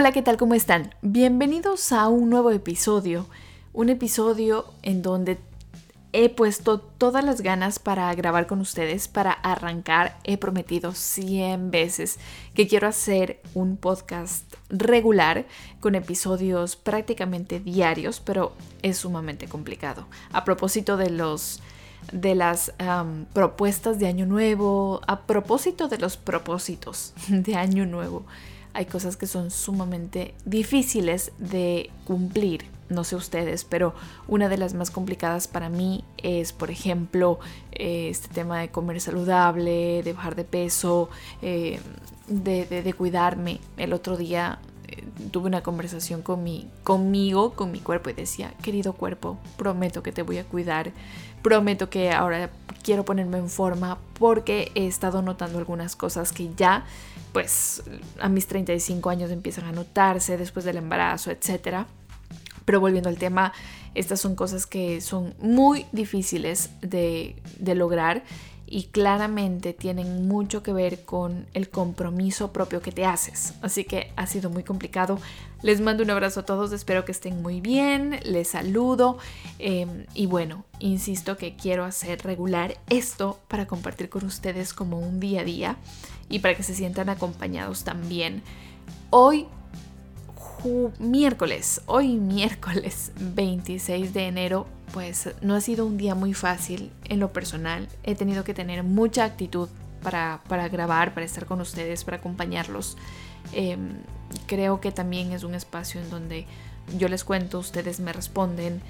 Hola, ¿qué tal? ¿Cómo están? Bienvenidos a un nuevo episodio. Un episodio en donde he puesto todas las ganas para grabar con ustedes, para arrancar. He prometido 100 veces que quiero hacer un podcast regular con episodios prácticamente diarios, pero es sumamente complicado. A propósito de los de las propuestas de año nuevo, a propósito de los propósitos de año nuevo hay cosas que son sumamente difíciles de cumplir. No sé ustedes, pero una de las más complicadas para mí es, por ejemplo, eh, este tema de comer saludable, de bajar de peso, eh, de, cuidarme. El otro día tuve una conversación con mi, conmigo, con mi cuerpo y decía, querido cuerpo, prometo que te voy a cuidar, prometo que ahora quiero ponerme en forma porque he estado notando algunas cosas que ya pues a mis 35 años empiezan a notarse después del embarazo, etc. Pero volviendo al tema, estas son cosas que son muy difíciles de, de lograr y claramente tienen mucho que ver con el compromiso propio que te haces. Así que ha sido muy complicado. Les mando un abrazo a todos, espero que estén muy bien, les saludo em, y bueno, insisto que quiero hacer regular esto para compartir con ustedes como un día a día y para que se sientan acompañados también. Hoy miércoles, hoy miércoles 26 de enero, pues no ha sido un día muy fácil en lo personal. He tenido que tener mucha actitud para, grabar, para estar con ustedes, para acompañarlos. Em, creo que también es un espacio en donde yo les cuento, ustedes me responden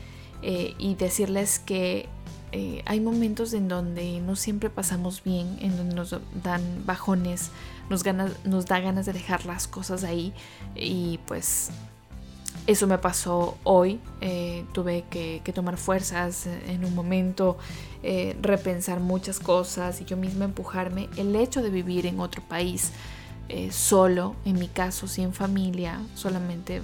eh, y decirles que eh, hay momentos en donde no siempre pasamos bien, en donde nos dan bajones, nos, da ganas de dejar las cosas ahí y pues eso me pasó hoy. Eh, tuve que, tomar fuerzas en un momento, eh, repensar muchas cosas y yo misma empujarme. El hecho de vivir en otro país solo, en mi caso, sin familia, solamente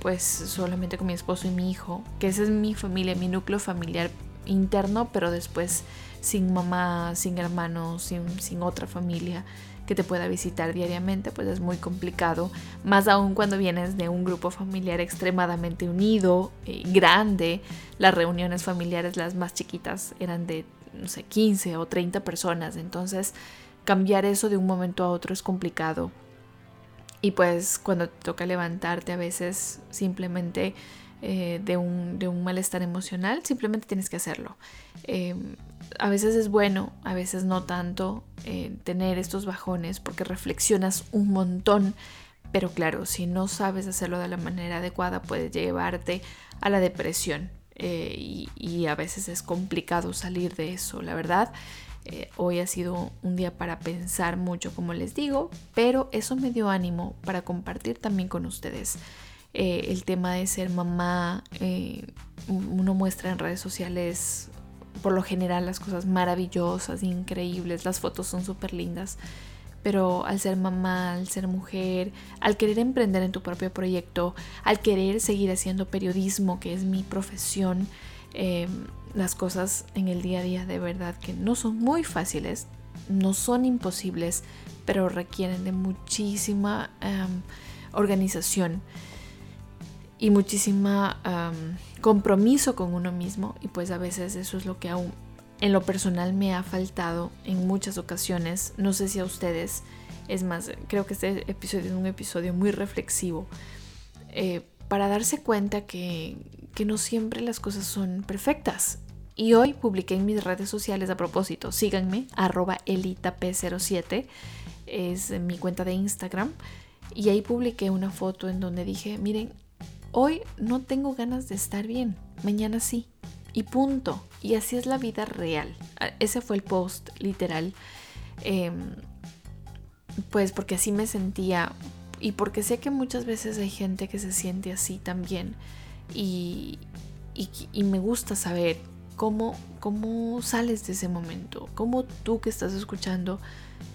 pues solamente con mi esposo y mi hijo, que esa es mi familia, mi núcleo familiar interno, pero después sin mamá, sin hermanos, sin, sin otra familia que te pueda visitar diariamente, pues es muy complicado, más aún cuando vienes de un grupo familiar extremadamente unido, eh, grande, las reuniones familiares, las más chiquitas, eran de, no sé, 15 o 30 personas, entonces cambiar eso de un momento a otro es complicado. Y pues cuando te toca levantarte a veces simplemente eh, de, un, de, un, malestar emocional, simplemente tienes que hacerlo. Eh, a veces es bueno, a veces no tanto eh, tener estos bajones porque reflexionas un montón, pero claro, si no sabes hacerlo de la manera adecuada puede llevarte a la depresión y, y, a veces es complicado salir de eso, la verdad. hoy ha sido un día para pensar mucho, como les digo, pero eso me dio ánimo para compartir también con ustedes. Eh, el tema de ser mamá, eh, uno muestra en redes sociales por lo general las cosas maravillosas, increíbles, las fotos son súper lindas, pero al ser mamá, al ser mujer, al querer emprender en tu propio proyecto, al querer seguir haciendo periodismo, que es mi profesión, em, las cosas en el día a día de verdad que no son muy fáciles, no son imposibles, pero requieren de muchísima em, organización y muchísima compromiso con uno mismo y pues a veces eso es lo que aún en lo personal me ha faltado en muchas ocasiones. No sé si a ustedes, es más, creo que este episodio es un episodio muy reflexivo eh, para darse cuenta que, que no siempre las cosas son perfectas. Y hoy publiqué en mis redes sociales a propósito, síganme, arroba elitap07, es mi cuenta de Instagram, y ahí publiqué una foto en donde dije, miren, Hoy no tengo ganas de estar bien, mañana sí. Y punto. Y así es la vida real. Ah, ese fue el post literal. Em, pues porque así me sentía. Y porque sé que muchas veces hay gente que se siente así también. Y, y, me gusta saber cómo, cómo sales de ese momento. Cómo tú que estás escuchando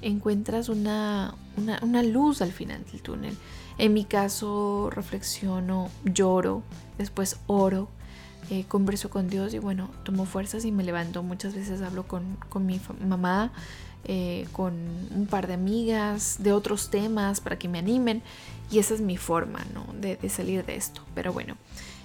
encuentras una, una, una luz al final del túnel. En mi caso reflexiono, lloro, después oro, eh, converso con Dios y bueno, tomo fuerzas y me levanto. Muchas veces hablo con, mi mamá eh, con un par de amigas de otros temas para que me animen. Y esa es mi forma, ¿no? De, salir de esto. Pero bueno,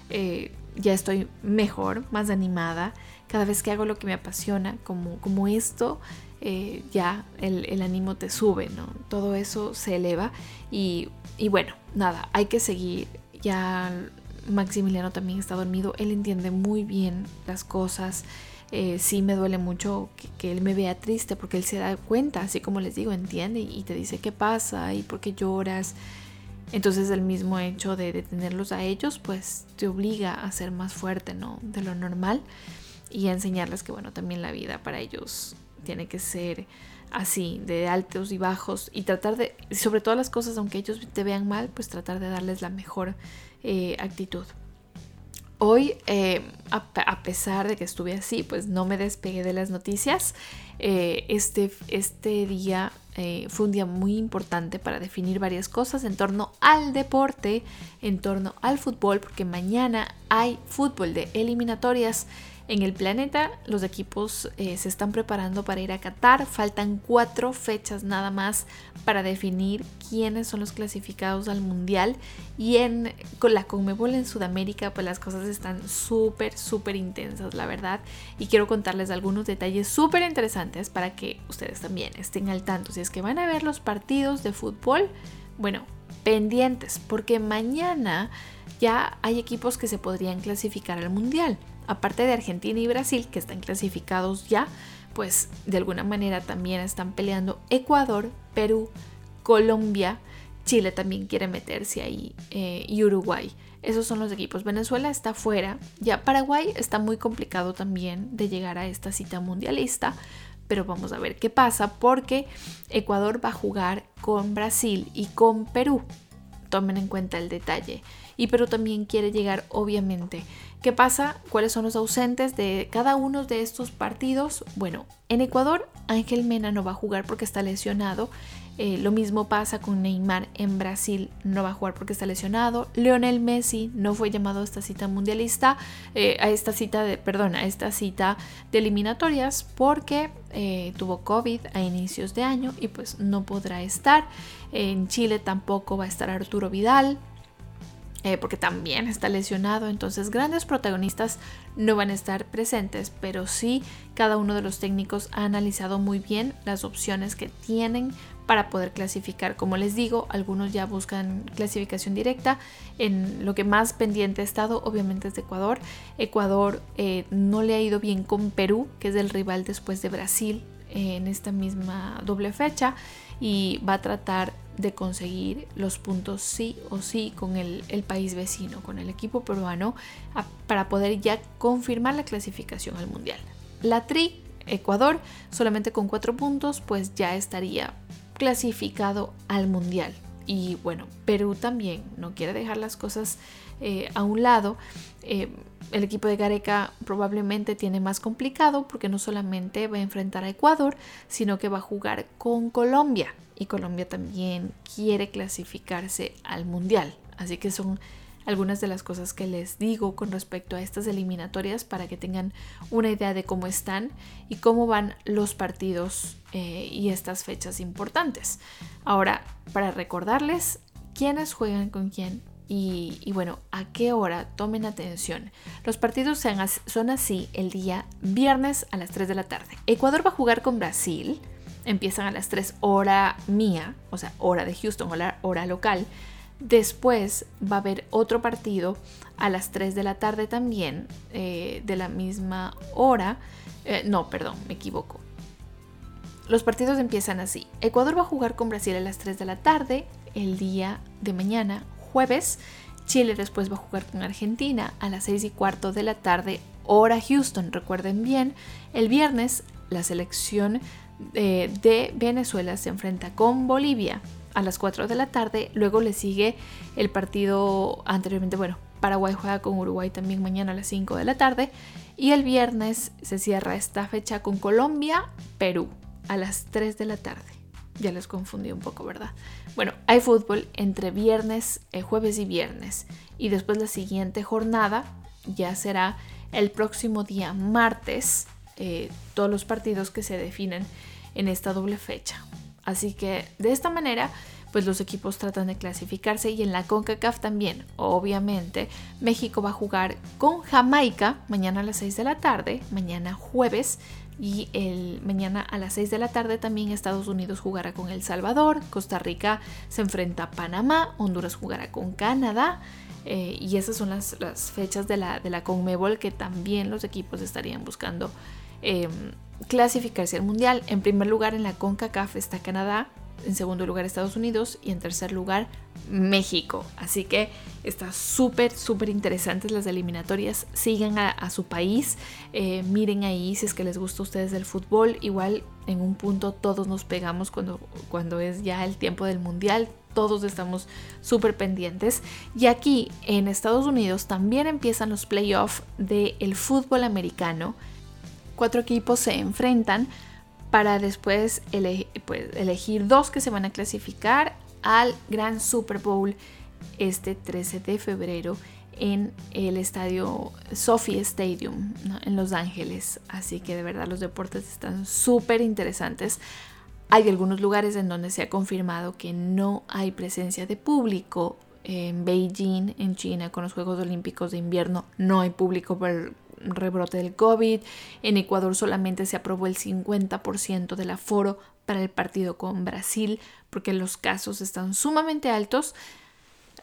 eh, ya estoy mejor, más animada. Cada vez que hago lo que me apasiona, como, como esto, eh, ya el, ánimo te sube, ¿no? Todo eso se eleva. Y, y bueno, nada, hay que seguir. Ya Maximiliano también está dormido, él entiende muy bien las cosas. Eh, sí me duele mucho que, él me vea triste porque él se da cuenta, así como les digo, entiende y te dice qué pasa y por qué lloras. Entonces el mismo hecho de detenerlos a ellos pues te obliga a ser más fuerte, ¿no? De lo normal y a enseñarles que bueno, también la vida para ellos tiene que ser así, de altos y bajos y tratar de, sobre todas las cosas, aunque ellos te vean mal, pues tratar de darles la mejor eh, actitud. Hoy, eh, a, pesar de que estuve así, pues no me despegué de las noticias. Eh, este, este día fue un día muy importante para definir varias cosas en torno al deporte, en torno al fútbol, porque mañana hay fútbol de eliminatorias en el planeta. Los equipos eh, se están preparando para ir a Qatar. Faltan cuatro fechas nada más para definir quiénes son los clasificados al Mundial. Y en, con la Conmebol en Sudamérica, pues las cosas están súper, súper intensas, la verdad. Y quiero contarles algunos detalles súper interesantes para que ustedes también estén al tanto. Si es que van a ver los partidos de fútbol, bueno, pendientes, porque mañana ya hay equipos que se podrían clasificar al Mundial aparte de Argentina y Brasil, que están clasificados ya, pues de alguna manera también están peleando Ecuador, Perú, Colombia, Chile también quiere meterse ahí eh, y Uruguay. Esos son los equipos. Venezuela está fuera. Ya Paraguay está muy complicado también de llegar a esta cita mundialista. Pero vamos a ver qué pasa porque Ecuador va a jugar con Brasil y con Perú. Tomen en cuenta el detalle. Y Perú también quiere llegar obviamente ¿Qué pasa? ¿Cuáles son los ausentes de cada uno de estos partidos? Bueno, en Ecuador Ángel Mena no va a jugar porque está lesionado. Eh, lo mismo pasa con Neymar en Brasil, no va a jugar porque está lesionado. Leonel Messi no fue llamado a esta cita mundialista, eh, a esta cita de, perdón, a esta cita de eliminatorias porque eh, tuvo COVID a inicios de año y pues no podrá estar. En Chile tampoco va a estar Arturo Vidal, eh, porque también está lesionado, entonces grandes protagonistas no van a estar presentes, pero sí cada uno de los técnicos ha analizado muy bien las opciones que tienen para poder clasificar. Como les digo, algunos ya buscan clasificación directa. En lo que más pendiente ha estado, obviamente, es de Ecuador. Ecuador eh, no le ha ido bien con Perú, que es el rival después de Brasil eh, en esta misma doble fecha, y va a tratar de conseguir los puntos sí o sí con el, país vecino, con el equipo peruano, para poder ya confirmar la clasificación al Mundial. La Tri, Ecuador, solamente con cuatro puntos, pues ya estaría clasificado al Mundial. Y bueno, Perú también no quiere dejar las cosas eh, a un lado. Eh, el equipo de Gareca probablemente tiene más complicado porque no solamente va a enfrentar a Ecuador, sino que va a jugar con Colombia y Colombia también quiere clasificarse al mundial. Así que son algunas de las cosas que les digo con respecto a estas eliminatorias para que tengan una idea de cómo están y cómo van los partidos eh, y estas fechas importantes. Ahora, para recordarles quiénes juegan con quién y, bueno, a qué hora tomen atención. Los partidos son así el día viernes a las 3 de la tarde. Ecuador va a jugar con Brasil empiezan a las 3 hora mía, o sea, hora de Houston, hora, hora local. Después va a haber otro partido a las 3 de la tarde también, eh, de la misma hora. Eh, no, perdón, me equivoco. Los partidos empiezan así. Ecuador va a jugar con Brasil a las 3 de la tarde, el día de mañana, jueves. Chile después va a jugar con Argentina a las 6 y cuarto de la tarde, hora Houston. Recuerden bien, el viernes la selección eh, de Venezuela se enfrenta con Bolivia a las 4 de la tarde. Luego le sigue el partido anteriormente, bueno, Paraguay juega con Uruguay también mañana a las 5 de la tarde. Y el viernes se cierra esta fecha con Colombia, Perú, a las 3 de la tarde. Ya les confundí un poco, ¿verdad? Bueno, hay fútbol entre viernes, eh, jueves y viernes. Y después la siguiente jornada ya será el próximo día martes. Eh, todos los partidos que se definen en esta doble fecha. Así que de esta manera pues los equipos tratan de clasificarse y en la CONCACAF también. Obviamente, México va a jugar con Jamaica mañana a las 6 de la tarde, mañana jueves. Y el mañana a las 6 de la tarde también Estados Unidos jugará con El Salvador, Costa Rica se enfrenta a Panamá, Honduras jugará con Canadá. Eh, y esas son las, fechas de la, de la Conmebol que también los equipos estarían buscando em, clasificarse al Mundial. En primer lugar en la CONCACAF está Canadá, en segundo lugar Estados Unidos y en tercer lugar México. Así que está súper, súper interesantes las eliminatorias. Sigan a, su país, eh, miren ahí si es que les gusta a ustedes el fútbol. Igual en un punto todos nos pegamos cuando, cuando es ya el tiempo del mundial. Todos estamos súper pendientes. Y aquí en Estados Unidos también empiezan los playoffs del fútbol americano. Cuatro equipos se enfrentan para después pues, elegir dos que se van a clasificar al Gran Super Bowl este 13 de febrero en el estadio Sophie Stadium en Los Ángeles. Así que de verdad los deportes están súper interesantes. Hay algunos lugares en donde se ha confirmado que no hay presencia de público. En Beijing, en China, con los Juegos Olímpicos de Invierno, no hay público rebrote del COVID. En Ecuador solamente se aprobó el 50% del aforo para el partido con Brasil porque los casos están sumamente altos.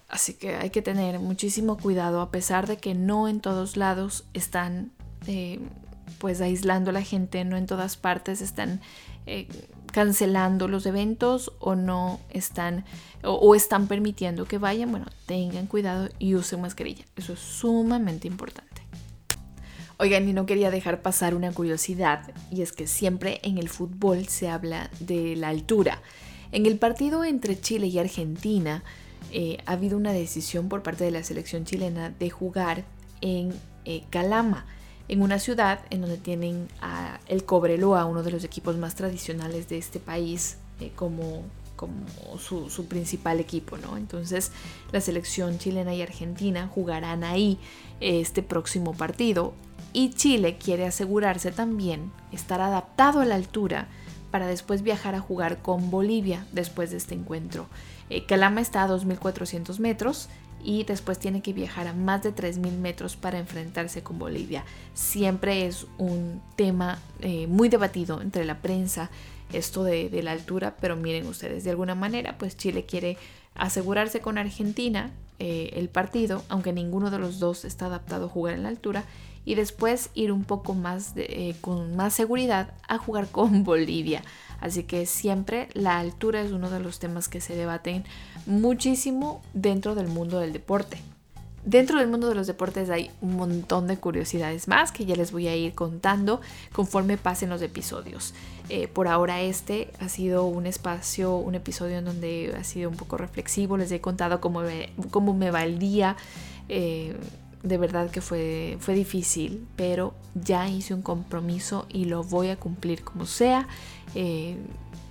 Así que hay que tener muchísimo cuidado a pesar de que no en todos lados están eh, pues aislando a la gente, no en todas partes están eh, cancelando los eventos o no están o están permitiendo que vayan. Bueno, tengan cuidado y usen mascarilla. Eso es sumamente importante. Oigan, y no quería dejar pasar una curiosidad, y es que siempre en el fútbol se habla de la altura. En el partido entre Chile y Argentina eh, ha habido una decisión por parte de la selección chilena de jugar en eh, Calama, en una ciudad en donde tienen el Cobreloa, uno de los equipos más tradicionales de este país, eh, como, como su, su, principal equipo, ¿no? Entonces la selección chilena y argentina jugarán ahí este próximo partido y Chile quiere asegurarse también estar adaptado a la altura para después viajar a jugar con Bolivia después de este encuentro. Eh, Calama está a 2.400 metros y después tiene que viajar a más de 3.000 metros para enfrentarse con Bolivia. Siempre es un tema eh, muy debatido entre la prensa esto de, la altura, pero miren ustedes, de alguna manera pues Chile quiere asegurarse con Argentina eh, el partido, aunque ninguno de los dos está adaptado a jugar en la altura, y después ir un poco más eh, con más seguridad a jugar con Bolivia. Así que siempre la altura es uno de los temas que se debaten muchísimo dentro del mundo del deporte. Dentro del mundo de los deportes hay un montón de curiosidades más que ya les voy a ir contando conforme pasen los episodios. Eh, por ahora este ha sido un espacio, un episodio en donde ha sido un poco reflexivo, les he contado cómo me, cómo me va el día. Eh, de verdad que fue, fue difícil, pero ya hice un compromiso y lo voy a cumplir como sea. Eh,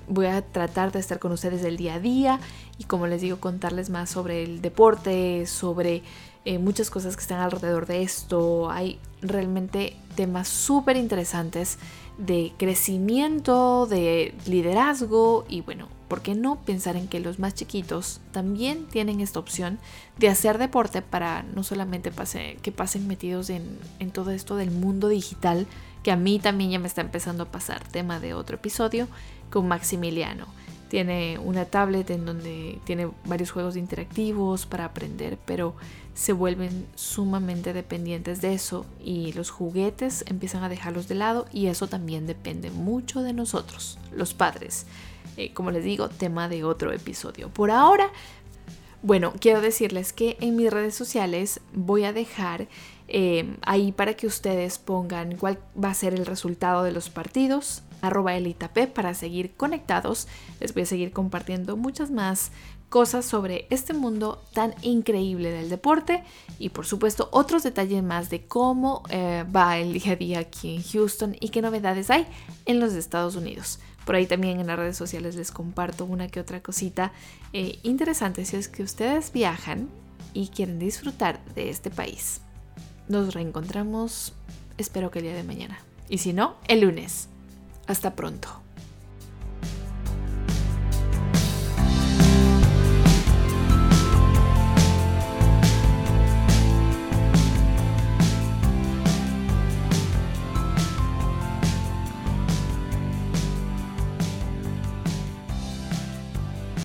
voy a tratar de estar con ustedes el día a día y como les digo, contarles más sobre el deporte, sobre eh, muchas cosas que están alrededor de esto. Hay realmente temas súper interesantes de crecimiento, de liderazgo y bueno, ¿por qué no pensar en que los más chiquitos también tienen esta opción de hacer deporte para no solamente que pasen metidos en, en todo esto del mundo digital, que a mí también ya me está empezando a pasar, tema de otro episodio, con Maximiliano. Tiene una tablet en donde tiene varios juegos interactivos para aprender, pero se vuelven sumamente dependientes de eso y los juguetes empiezan a dejarlos de lado y eso también depende mucho de nosotros, los padres. Eh, como les digo, tema de otro episodio. Por ahora, bueno, quiero decirles que en mis redes sociales voy a dejar eh, ahí para que ustedes pongan cuál va a ser el resultado de los partidos, arroba elitap para seguir conectados. Les voy a seguir compartiendo muchas más cosas sobre este mundo tan increíble del deporte y por supuesto otros detalles más de cómo eh, va el día a día aquí en Houston y qué novedades hay en los Estados Unidos. Por ahí también en las redes sociales les comparto una que otra cosita eh, interesante si es que ustedes viajan y quieren disfrutar de este país. Nos reencontramos, espero que el día de mañana. Y si no, el lunes. Hasta pronto.